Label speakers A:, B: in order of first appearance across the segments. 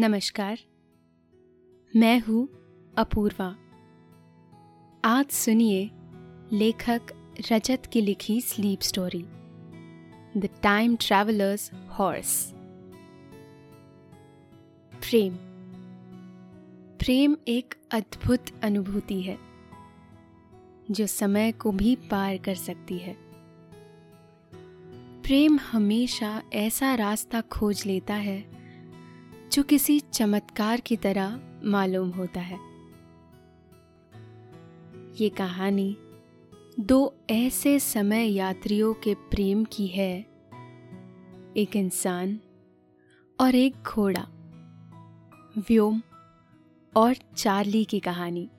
A: नमस्कार। मैं हूँ अपूर्वा। आज सुनिए लेखक रजत की लिखी sleep story the time travellers horse प्रेम। प्रेम एक अद्भुत अनुभूति है, जो समय को भी पार कर सकती है। प्रेम हमेशा ऐसा रास्ता खोज लेता है जो किसी चमत्कार की तरह मालूम होता है। ये कहानी दो ऐसे समय यात्रियों के प्रेम की है। एक इंसान और एक घोड़ा। व्योम और चार्ली की कहानी।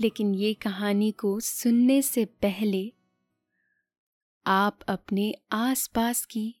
A: लेकिन ये कहानी को सुनने से पहले आप अपने आसपास की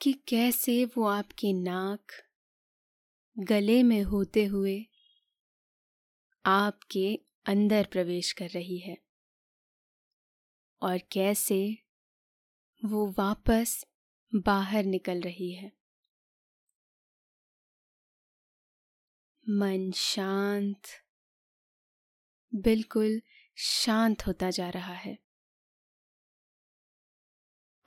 A: कि कैसे वो आपकी नाक गले में होते हुए आपके अंदर प्रवेश कर रही है और कैसे वो वापस बाहर निकल रही है। मन शांत, बिल्कुल शांत होता जा रहा है।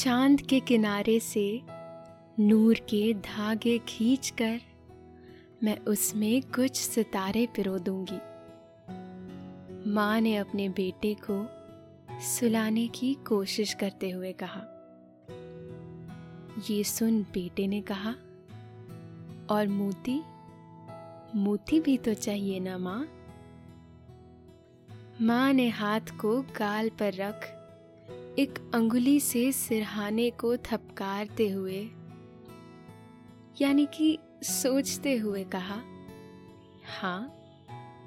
A: चाँद के किनारे से नूर के धागे खींचकर मैं उसमें कुछ सितारे पिरो दूँगी माँ ने अपने बेटे को सुलाने की कोशिश करते हुए कहा। ये सुन बेटे ने कहा, और मोती मोती भी तो चाहिए ना माँ? माँ ने हाथ को गाल पर रख एक अंगुली से सिरहाने को थपकारते हुए, यानी कि सोचते हुए कहा हाँ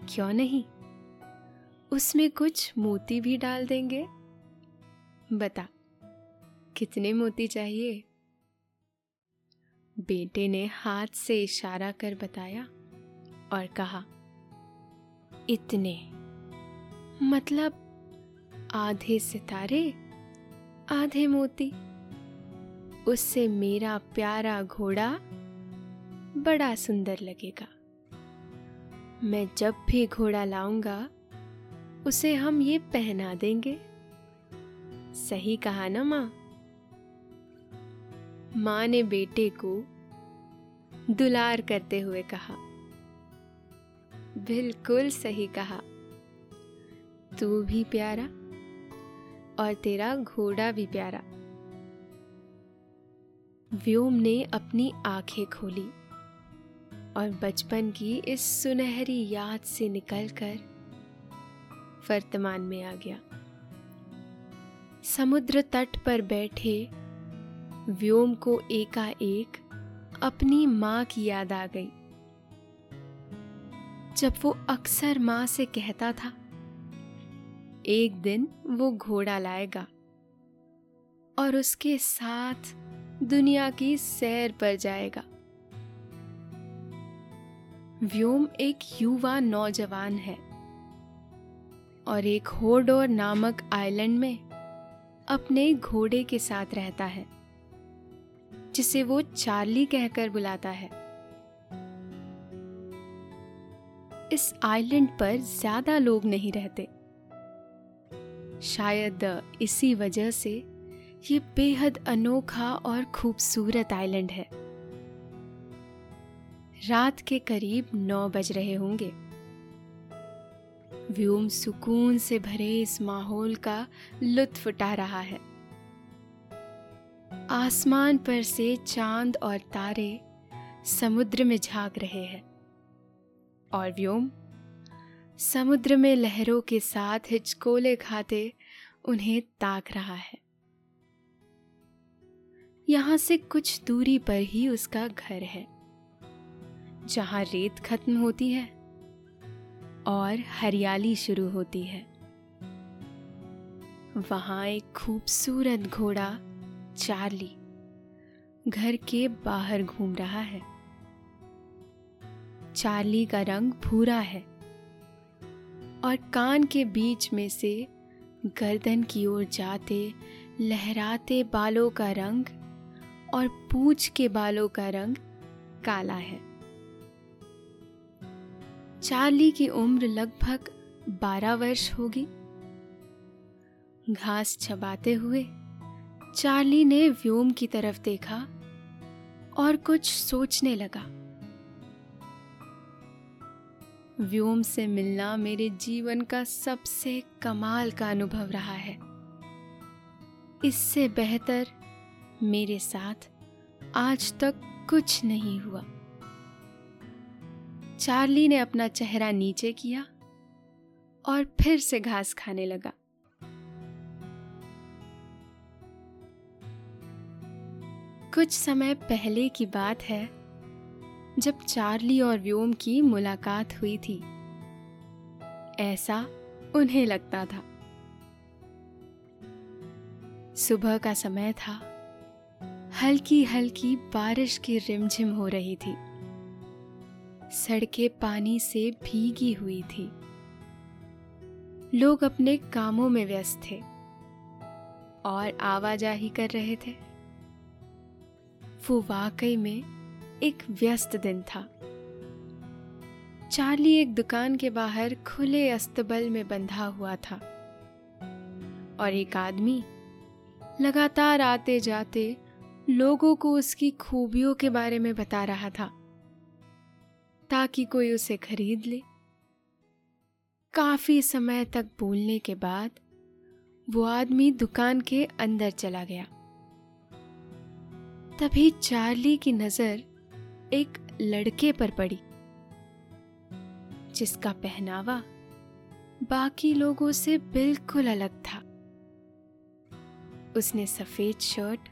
A: क्यों नहीं? उसमें कुछ मोती भी डाल देंगे। बता, कितने मोती चाहिए? बेटे ने हाथ से इशारा कर बताया और कहा, इतने मतलब आधे सितारे आधे मोती। उससे मेरा प्यारा घोड़ा बड़ा सुंदर लगेगा। मैं जब भी घोड़ा लाऊँगा, उसे हम ये पहना देंगे। सही कहा ना माँ? माँ ने बेटे को दुलार करते हुए कहा, बिल्कुल सही कहा। तू भी प्यारा। और तेरा घोड़ा भी प्यारा। व्योम ने अपनी आँखें खोली और बचपन की इस सुनहरी याद से निकलकर वर्तमान में आ गया। समुद्र तट पर बैठे व्योम को एकाएक अपनी माँ की याद आ गई, जब वो अक्सर माँ से कहता था एक दिन वो घोड़ा लाएगा और उसके साथ दुनिया की सैर पर जाएगा। व्योम एक युवा नौजवान है और एक होडोर नामक आइलैंड में अपने घोड़े के साथ रहता है, जिसे वो चार्ली कहकर बुलाता है। इस आइलैंड पर ज़्यादा लोग नहीं रहते। शायद इसी वजह से ये बेहद अनोखा और खूबसूरत आइलैंड है। रात के करीब नौ बज रहे होंगे। व्योम सुकून से भरे इस माहौल का लुत्फ उठा रहा है। आसमान पर से चाँद और तारे समुद्र में झाँक रहे हैं। और व्योम समुद्र में लहरों के साथ हिचकोले खाते उन्हें ताक रहा है। यहाँ से कुछ दूरी पर ही उसका घर है, जहाँ रेत खत्म होती है और हरियाली शुरू होती है। वहाँ एक खूबसूरत घोड़ा चार्ली घर के बाहर घूम रहा है। चार्ली का रंग भूरा है। और कान के बीच में से गर्दन की ओर जाते, लहराते बालों का रंग और पूछ के बालों का रंग काला है। चार्ली की उम्र लगभग बारह वर्ष होगी। घास चबाते हुए चार्ली ने व्योम की तरफ़ देखा और कुछ सोचने लगा। व्योम से मिलना मेरे जीवन का सबसे कमाल का अनुभव रहा है। इससे बेहतर मेरे साथ आज तक कुछ नहीं हुआ। चार्ली ने अपना चेहरा नीचे किया और फिर से घास खाने लगा। कुछ समय पहले की बात है जब चार्ली और व्योम की मुलाकात हुई थी। ऐसा उन्हें लगता था। सुबह का समय था। हल्की हल्की बारिश की रिमझिम हो रही थी। सड़कें पानी से भीगी हुई थी। लोग अपने कामों में व्यस्त थे। और आवाजाही कर रहे थे। वो वाकई में एक व्यस्त दिन था। चार्ली एक दुकान के बाहर खुले अस्तबल में बंधा हुआ था। और एक आदमी लगातार आते जाते लोगों को उसकी खूबियों के बारे में बता रहा था, ताकि कोई उसे खरीद ले। काफ़ी समय तक बोलने के बाद वो आदमी दुकान के अंदर चला गया। तभी चार्ली की नज़र एक लड़के पर पड़ी, जिसका पहनावा बाकी लोगों से बिल्कुल अलग था। उसने सफ़ेद शर्ट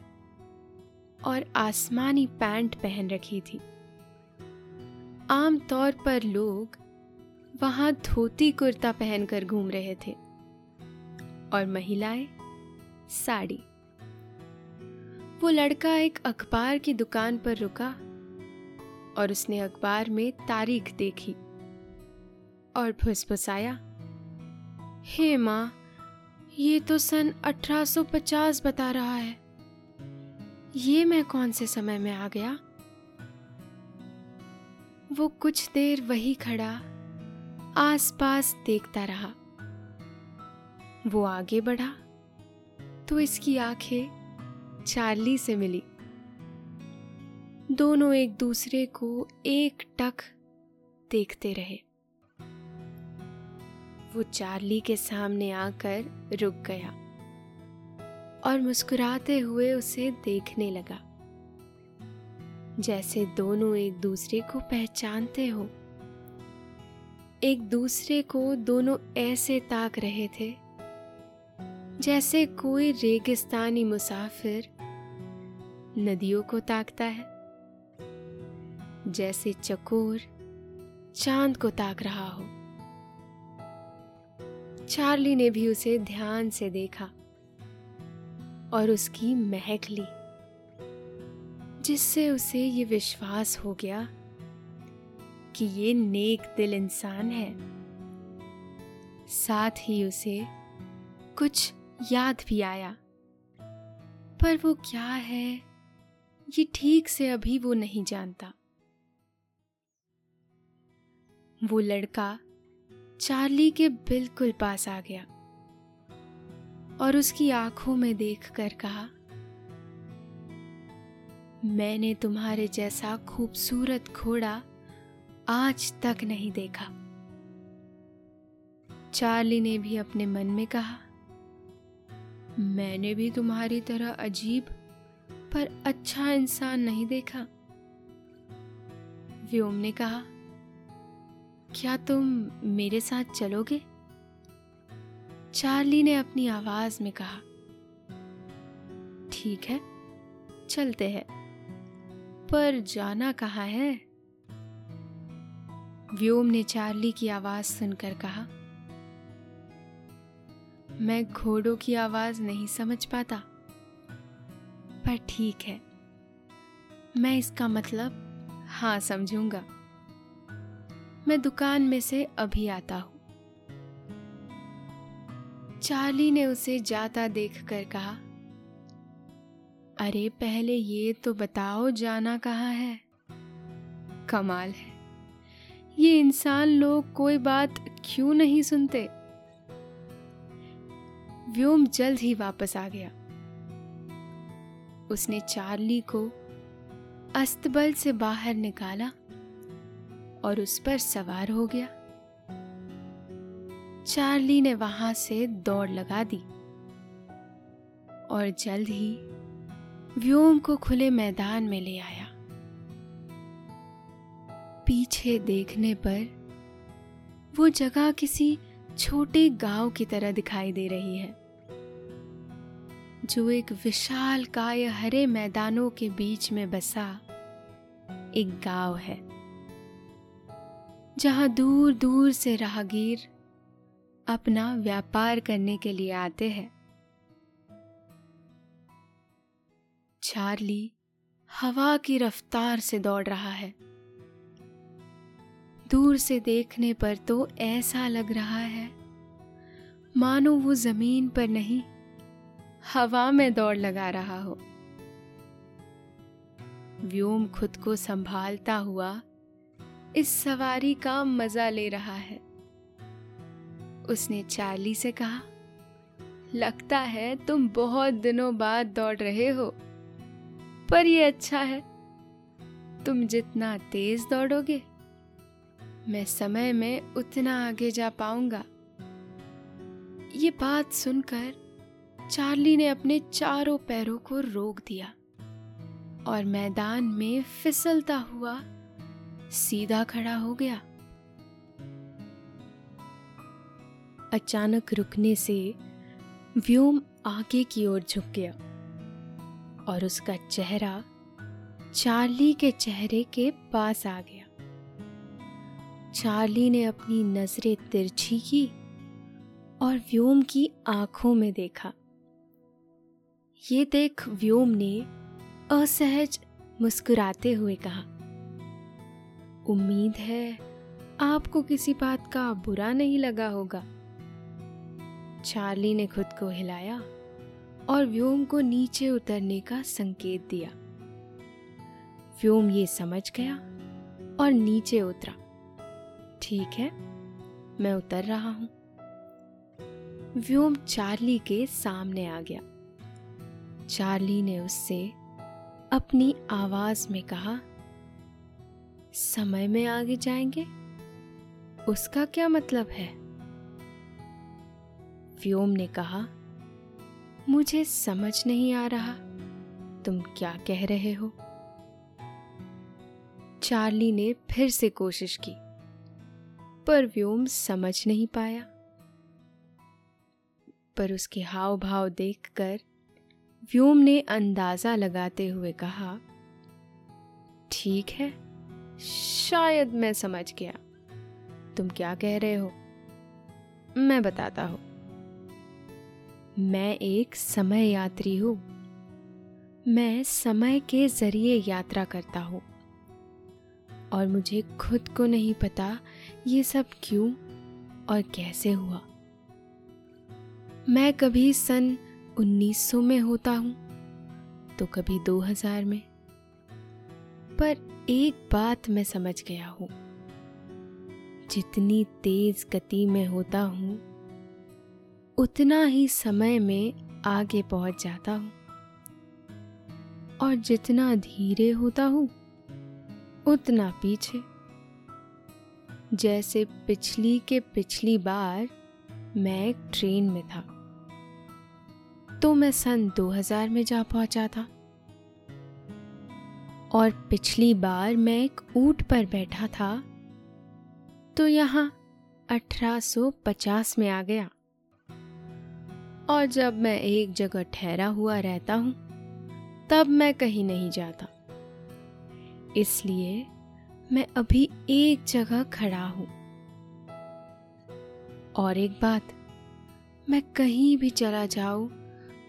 A: और आसमानी पैंट पहन रखी थी। आमतौर पर लोग वहाँ धोती कुर्ता पहनकर घूम रहे थे और महिलाएँ साड़ी। वो लड़का एक अखबार की दुकान पर रुका और उसने अखबार में तारीख देखी और फुसफुसाया, हे माँ, ये तो सन 1850 बता रहा है। ये मैं कौन से समय में आ गया? वो कुछ देर वही खड़ा, आसपास देखता रहा। वो आगे बढ़ा तो इसकी आँखें चार्ली से मिली। दोनों एक दूसरे को एक टक देखते रहे। वो चार्ली के सामने आकर रुक गया और मुस्कुराते हुए उसे देखने लगा। जैसे दोनों एक दूसरे को पहचानते हो। एक दूसरे को दोनों ऐसे ताक रहे थे, जैसे कोई रेगिस्तानी मुसाफिर नदियों को ताकता है। जैसे चकोर चाँद को ताक रहा हो। चार्ली ने भी उसे ध्यान से देखा और उसकी महक ली, जिससे उसे ये विश्वास हो गया कि ये नेक दिल इंसान है। साथ ही उसे कुछ याद भी आया, पर वो क्या है, ये ठीक से अभी वो नहीं जानता। वो लड़का चार्ली के बिल्कुल पास आ गया और उसकी आँखों में देखकर कहा, मैंने तुम्हारे जैसा खूबसूरत घोड़ा आज तक नहीं देखा। चार्ली ने भी अपने मन में कहा, मैंने भी तुम्हारी तरह अजीब पर अच्छा इंसान नहीं देखा। व्योम ने कहा क्या तुम मेरे साथ चलोगे? चार्ली ने अपनी आवाज़ में कहा, ठीक है, चलते हैं। पर जाना कहाँ है? व्योम ने चार्ली की आवाज़ सुनकर कहा, मैं घोड़ों की आवाज़ नहीं समझ पाता, पर ठीक है, मैं इसका मतलब हाँ समझूँगा। मैं दुकान में से अभी आता हूँ। चार्ली ने उसे जाता देखकर कहा, अरे, पहले ये तो बताओ, जाना कहाँ है? कमाल है। ये इंसान लोग कोई बात क्यों नहीं सुनते? व्योम जल्द ही वापस आ गया। उसने चार्ली को अस्तबल से बाहर निकाला और उस पर सवार हो गया। चार्ली ने वहाँ से दौड़ लगा दी और जल्द ही व्योम को खुले मैदान में ले आया। पीछे देखने पर वो जगह किसी छोटे गाँव की तरह दिखाई दे रही है, जो एक विशाल काय हरे मैदानों के बीच में बसा एक गाँव है। जहाँ दूर दूर से राहगीर अपना व्यापार करने के लिए आते हैं। चार्ली हवा की रफ्तार से दौड़ रहा है। दूर से देखने पर तो ऐसा लग रहा है, मानो वो ज़मीन पर नहीं, हवा में दौड़ लगा रहा हो। व्योम खुद को संभालता हुआ इस सवारी का मज़ा ले रहा है। उसने चार्ली से कहा, लगता है तुम बहुत दिनों बाद दौड़ रहे हो, पर ये अच्छा है। तुम जितना तेज दौड़ोगे, मैं समय में उतना आगे जा पाऊँगा। ये बात सुनकर चार्ली ने अपने चारों पैरों को रोक दिया और मैदान में फिसलता हुआ सीधा खड़ा हो गया। अचानक रुकने से व्योम आगे की ओर झुक गया और उसका चेहरा चार्ली के चेहरे के पास आ गया। चार्ली ने अपनी नज़रें तिरछी की और व्योम की आँखों में देखा। ये देख व्योम ने असहज मुस्कुराते हुए कहा उम्मीद है आपको किसी बात का बुरा नहीं लगा होगा। चार्ली ने खुद को हिलाया और व्योम को नीचे उतरने का संकेत दिया। व्योम ये समझ गया और नीचे उतरा। ठीक है, मैं उतर रहा हूँ। व्योम चार्ली के सामने आ गया। चार्ली ने उससे अपनी आवाज़ में कहा समय में आगे जाएँगे? उसका क्या मतलब है? व्योम ने कहा, मुझे समझ नहीं आ रहा, तुम क्या कह रहे हो? चार्ली ने फिर से कोशिश की, पर व्योम समझ नहीं पाया। पर उसके हाव भाव देखकर व्योम ने अंदाज़ा लगाते हुए कहा, ठीक है शायद मैं समझ गया। तुम क्या कह रहे हो? मैं बताता हूँ। मैं एक समय यात्री हूँ। मैं समय के ज़रिए यात्रा करता हूँ। और मुझे खुद को नहीं पता ये सब क्यों और कैसे हुआ। मैं कभी सन 1900 में होता हूँ तो कभी 2000 में। पर एक बात मैं समझ गया हूँ। जितनी तेज गति में होता हूँ, उतना ही समय में आगे पहुँच जाता हूँ। और जितना धीरे होता हूँ, उतना पीछे। जैसे पिछली के पिछली बार मैं एक ट्रेन में था तो मैं सन 2000 में जा पहुँचा था। और पिछली बार मैं एक ऊँट पर बैठा था तो यहाँ 1850 में आ गया। और जब मैं एक जगह ठहरा हुआ रहता हूँ, तब मैं कहीं नहीं जाता। इसलिए मैं अभी एक जगह खड़ा हूँ। और एक बात, मैं कहीं भी चला जाऊँ,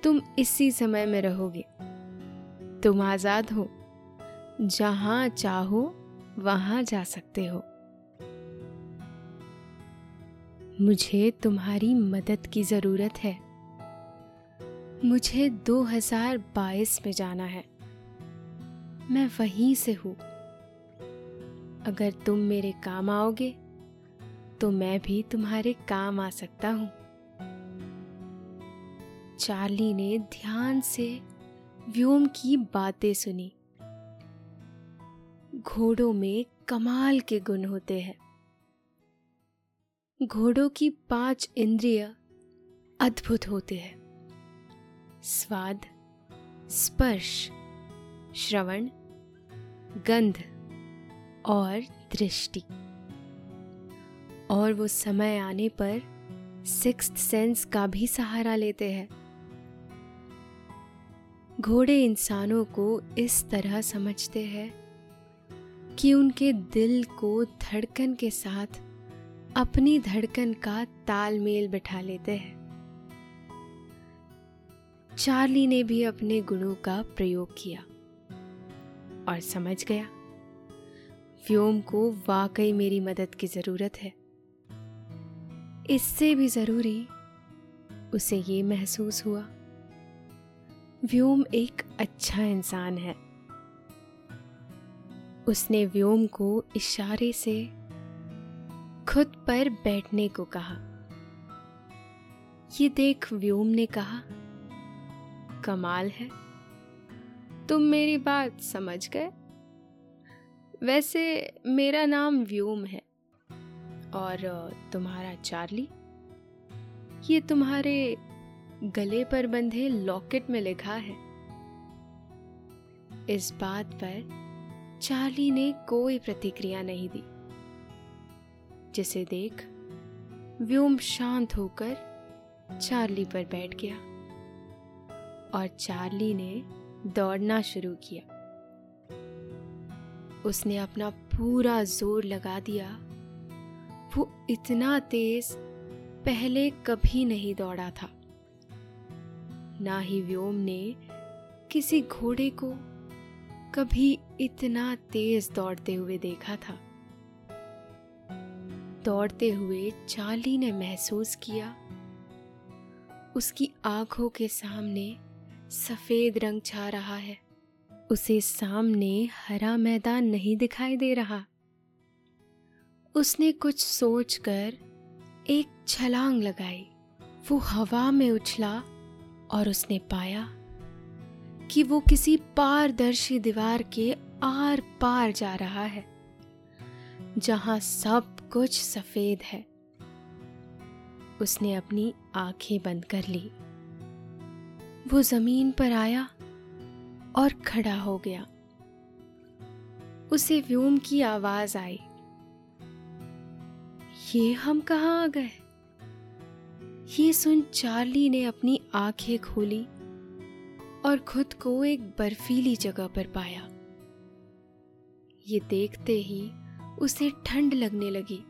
A: तुम इसी समय में रहोगे। तुम आज़ाद हो। जहाँ चाहो, वहाँ जा सकते हो। मुझे तुम्हारी मदद की ज़रूरत है। मुझे 2022 में जाना है। मैं वहीं से हूँ। अगर तुम मेरे काम आओगे तो मैं भी तुम्हारे काम आ सकता हूँ। चार्ली ने ध्यान से व्योम की बातें सुनी। घोड़ों में कमाल के गुण होते हैं। घोड़ों की पाँच इंद्रिय अद्भुत होते हैं। स्वाद, स्पर्श, श्रवण, गंध और दृष्टि। और वो समय आने पर सिक्स सेंस का भी सहारा लेते हैं। घोड़े इंसानों को इस तरह समझते हैं कि उनके दिल को धड़कन के साथ, अपनी धड़कन का तालमेल बिठा लेते हैं। चार्ली ने भी अपने गुणों का प्रयोग किया और समझ गया, व्योम को वाकई मेरी मदद की ज़रूरत है। इससे भी ज़रूरी उसे ये महसूस हुआ, व्योम एक अच्छा इंसान है। उसने व्योम को इशारे से खुद पर बैठने को कहा। ये देख, व्योम ने कहा, कमाल है। तुम मेरी बात समझ गए? वैसे मेरा नाम व्योम है और तुम्हारा चार्ली? ये तुम्हारे गले पर बंधे लॉकेट में लिखा है। इस बात पर चार्ली ने कोई प्रतिक्रिया नहीं दी। जिसे देख व्योम शांत होकर चार्ली पर बैठ गया और चार्ली ने दौड़ना शुरू किया। उसने अपना पूरा ज़ोर लगा दिया। वो इतना तेज पहले कभी नहीं दौड़ा था। ना ही व्योम ने किसी घोड़े को कभी इतना तेज दौड़ते हुए देखा था। दौड़ते हुए चार्ली ने महसूस किया। उसकी आँखों के सामने सफ़ेद रंग छा रहा है। उसे सामने हरा मैदान नहीं दिखाई दे रहा। उसने कुछ सोचकर एक छलांग लगाई। वो हवा में उछला और उसने पाया कि वो किसी पारदर्शी दीवार के आर पार जा रहा है, जहाँ सब कुछ सफ़ेद है। उसने अपनी आँखें बंद कर ली। वो ज़मीन पर आया और खड़ा हो गया। उसे व्योम की आवाज़ आई। ये हम कहा आ गए? ये सुन चार्ली ने अपनी आँखें खोली। और खुद को एक बर्फीली जगह पर पाया। ये देखते ही उसे ठंड लगने लगी।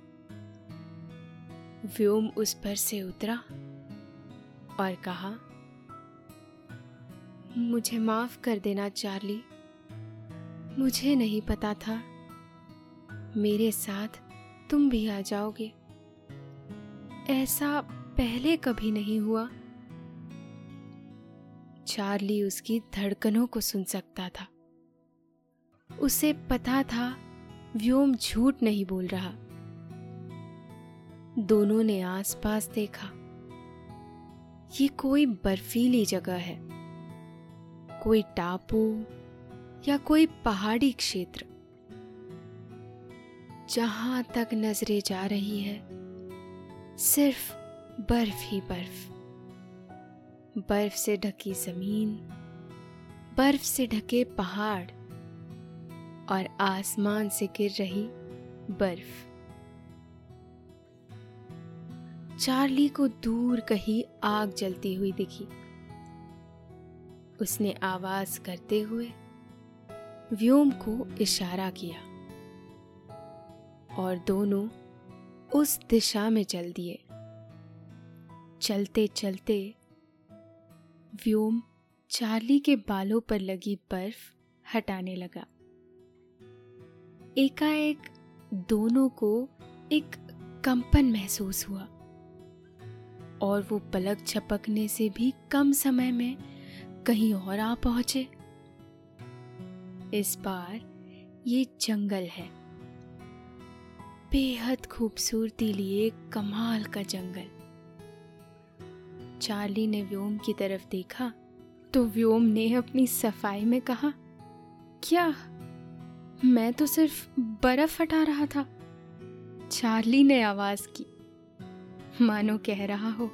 A: व्योम उस पर से उतरा और कहा, मुझे माफ़ कर देना, चार्ली। मुझे नहीं पता था। मेरे साथ तुम भी आ जाओगे। ऐसा पहले कभी नहीं हुआ। चार्ली उसकी धड़कनों को सुन सकता था। उसे पता था, व्योम झूठ नहीं बोल रहा। दोनों ने आसपास देखा। ये कोई बर्फीली जगह है। कोई टापू या कोई पहाड़ी क्षेत्र। जहाँ तक नज़रें जा रही है, सिर्फ़ बर्फ़ ही बर्फ़। बर्फ़ से ढकी ज़मीन, बर्फ़ से ढके पहाड़, और आसमान से गिर रही बर्फ़। चार्ली को दूर कहीं आग जलती हुई दिखी। उसने आवाज़ करते हुए व्योम को इशारा किया, और दोनों उस दिशा में चल दिए। चलते चलते व्योम चार्ली के बालों पर लगी बर्फ़ हटाने लगा। एकाएक दोनों को एक कंपन महसूस हुआ और वो पलक छपकने से भी कम समय में कहीं और आ पहुँचे। इस बार ये जंगल है। बेहद खूबसूरती लिए कमाल का जंगल। चार्ली ने व्योम की तरफ़ देखा तो व्योम ने अपनी सफ़ाई में कहा, क्या? मैं तो सिर्फ़ बर्फ़ हटा रहा था। चार्ली ने आवाज़ की, मानो कह रहा हो,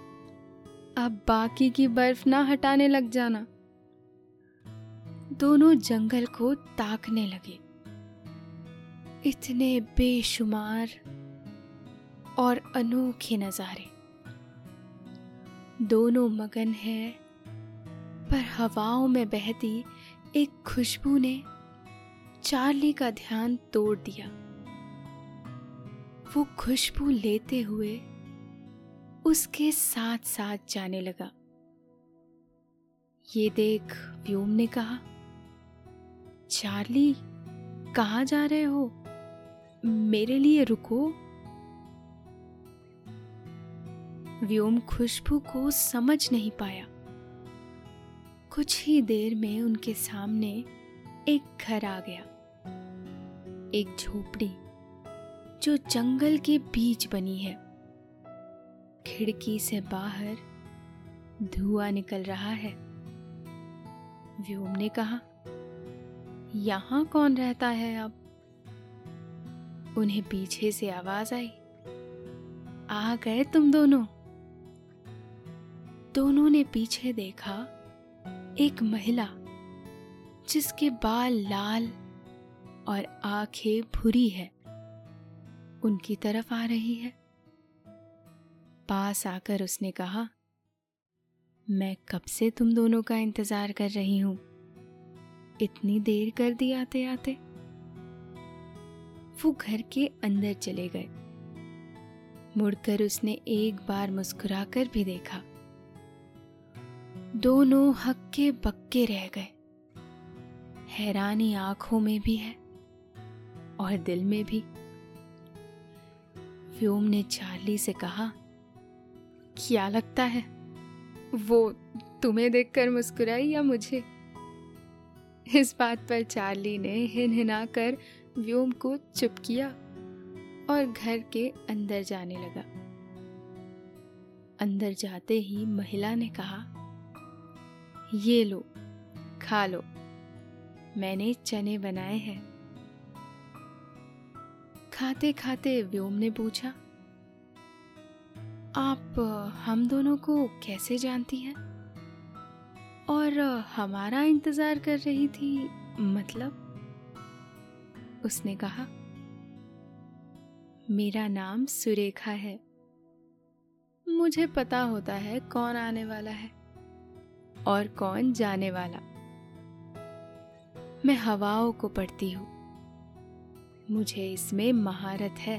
A: अब बाकी की बर्फ़ ना हटाने लग जाना। दोनों जंगल को ताकने लगे। इतने बेशुमार और अनोखे नजारे। दोनों मगन है, पर हवाओं में बहती एक खुशबू ने चार्ली का ध्यान तोड़ दिया। वो खुशबू लेते हुए उसके साथ साथ जाने लगा। ये देख व्योम ने कहा, चार्ली, कहा जा रहे हो? मेरे लिए रुको। व्योम खुशबू को समझ नहीं पाया। कुछ ही देर में उनके सामने एक घर आ गया। एक झोपड़ी, जो जंगल के बीच बनी है। खिड़की से बाहर धुआँ निकल रहा है। व्योम ने कहा, यहाँ कौन रहता है अब? उन्हें पीछे से आवाज़ आई, आ गए तुम दोनों। दोनों ने पीछे देखा एक महिला, जिसके बाल लाल और आँखें भूरी है। उनकी तरफ़ आ रही है। पास आकर उसने कहा, मैं कब से तुम दोनों का इंतज़ार कर रही हूँ? इतनी देर कर दी आते आते वो घर के अंदर चले गए। मुड़कर उसने एक बार मुस्कुराकर भी देखा। दोनों हक्के बक्के रह गए। हैरानी आँखों में भी है और दिल में भी। व्योम ने चार्ली से कहा, क्या लगता है? वो तुम्हें देखकर मुस्कुराई या मुझे? इस बात पर चार्ली ने हिन हिना कर व्योम को चुप किया और घर के अंदर जाने लगा। अंदर जाते ही महिला ने कहा ये लो, खा लो। मैंने चने बनाए हैं। खाते खाते व्योम ने पूछा, आप, हम दोनों को कैसे जानती हैं? और, हमारा इंतज़ार कर रही थी मतलब? उसने कहा, मेरा नाम सुरेखा है। मुझे पता होता है कौन आने वाला है। और कौन जाने वाला। मैं हवाओं को पढ़ती हूँ। मुझे इसमें महारत है।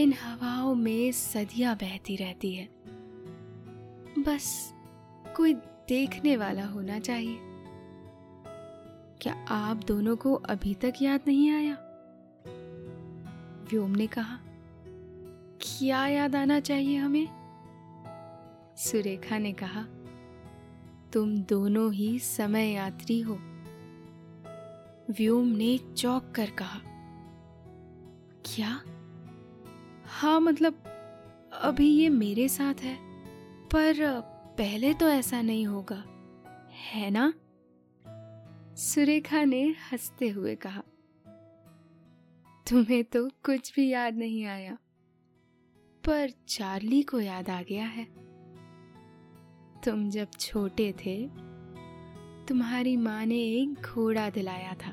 A: इन हवाओं में सदियाँ बहती रहती है। बस कोई देखने वाला होना चाहिए। क्या आप दोनों को अभी तक याद नहीं आया? व्योम ने कहा, क्या याद आना चाहिए हमें? सुरेखा ने कहा तुम दोनों ही समय यात्री हो। व्योम ने चौक कर कहा, क्या? हाँ मतलब अभी ये मेरे साथ है, पर पहले तो ऐसा नहीं होगा, है ना? सुरेखा ने हँसते हुए कहा, तुम्हें तो कुछ भी याद नहीं आया, पर चार्ली को याद आ गया है। तुम जब छोटे थे, तुम्हारी माँ ने एक घोड़ा दिलाया था,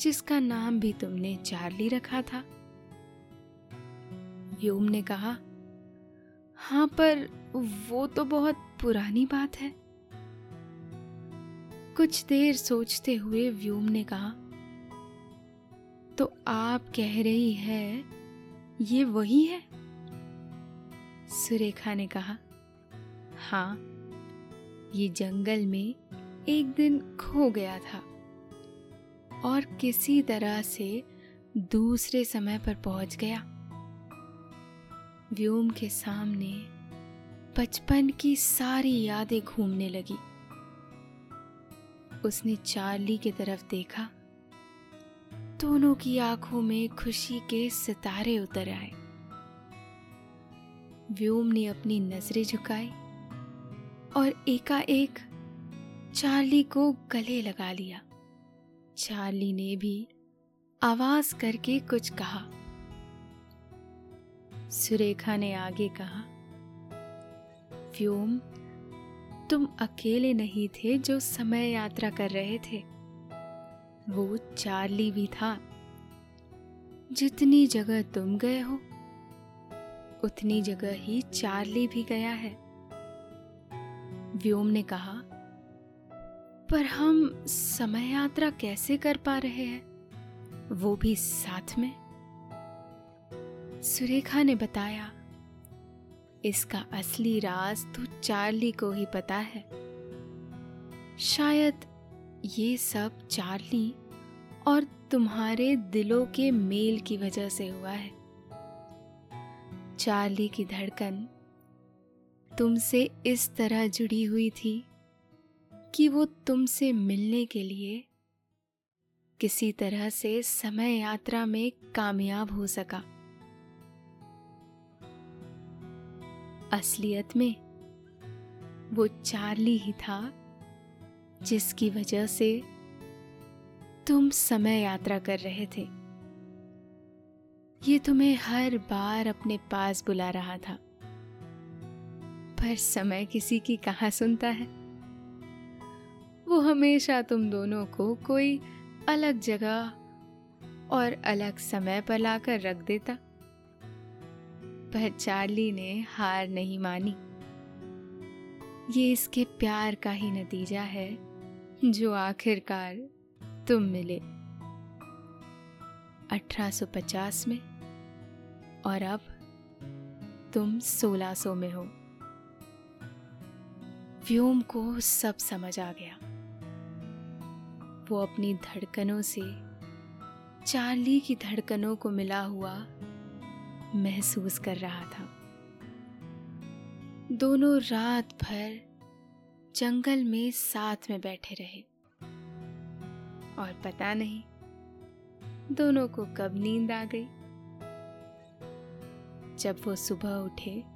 A: जिसका नाम भी तुमने चार्ली रखा था। व्योम ने कहा हाँ पर वो तो बहुत पुरानी बात है। कुछ देर सोचते हुए व्योम ने कहा तो आप कह रही है, ये वही है? सुरेखा ने कहा हाँ ये जंगल में एक दिन खो गया था और किसी तरह से दूसरे समय पर पहुँच गया। व्योम के सामने बचपन की सारी यादें घूमने लगी। उसने चार्ली की तरफ़ देखा। दोनों की आँखों में खुशी के सितारे उतर आए। व्योम ने अपनी नज़रें झुकाई। और एकाएक चार्ली को गले लगा लिया। चार्ली ने भी आवाज़ करके कुछ कहा। सुरेखा ने आगे कहा व्योम तुम अकेले नहीं थे जो समय यात्रा कर रहे थे। वो चार्ली भी था। जितनी जगह तुम गए हो, उतनी जगह ही चार्ली भी गया है। व्योम ने कहा, पर हम समय यात्रा कैसे कर पा रहे हैं? वो भी साथ में? सुरेखा ने बताया, इसका असली राज तो चार्ली को ही पता है। शायद ये सब चार्ली और तुम्हारे दिलों के मेल की वजह से हुआ है। चार्ली की धड़कन तुमसे इस तरह जुड़ी हुई थी कि वो तुमसे मिलने के लिए किसी तरह से समय यात्रा में कामयाब हो सका। असलियत में, वो चार्ली ही था जिसकी वजह से तुम समय यात्रा कर रहे थे। ये तुम्हें हर बार अपने पास बुला रहा था। पर समय किसी की कहा सुनता है? वो हमेशा तुम दोनों को कोई अलग जगह और अलग समय पर लाकर रख देता। पर चार्ली ने हार नहीं मानी। ये इसके प्यार का ही नतीजा है जो आखिरकार तुम मिले। 1850 में और अब तुम 1600 में हो। व्योम को सब समझ आ गया। वो अपनी धड़कनों से, चार्ली की धड़कनों को मिला हुआ महसूस कर रहा था। दोनों रात भर जंगल में साथ में बैठे रहे। और पता नहीं, दोनों को कब नींद आ गई। जब वो सुबह उठे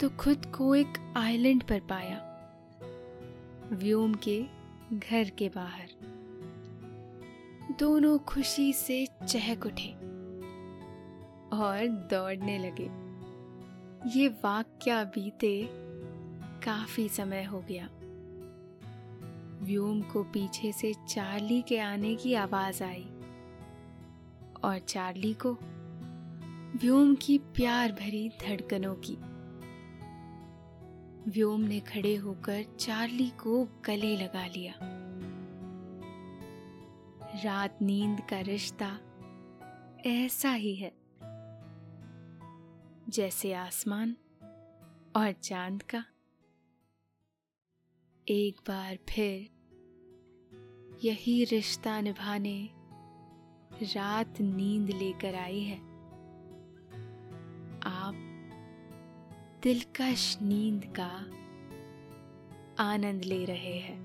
A: तो खुद को एक आइलैंड पर पाया, व्योम के घर के बाहर। दोनों खुशी से चहक उठे और दौड़ने लगे। ये वाक्य बीते काफ़ी समय हो गया। व्योम को पीछे से चार्ली के आने की आवाज़ आई और चार्ली को व्योम की प्यार भरी धड़कनों की व्योम ने खड़े होकर चार्ली को गले लगा लिया। रात नींद का रिश्ता ऐसा ही है, जैसे आसमान और चाँद का। एक बार फिर यही रिश्ता निभाने रात नींद लेकर आई है। दिलकश नींद का आनंद ले रहे हैं।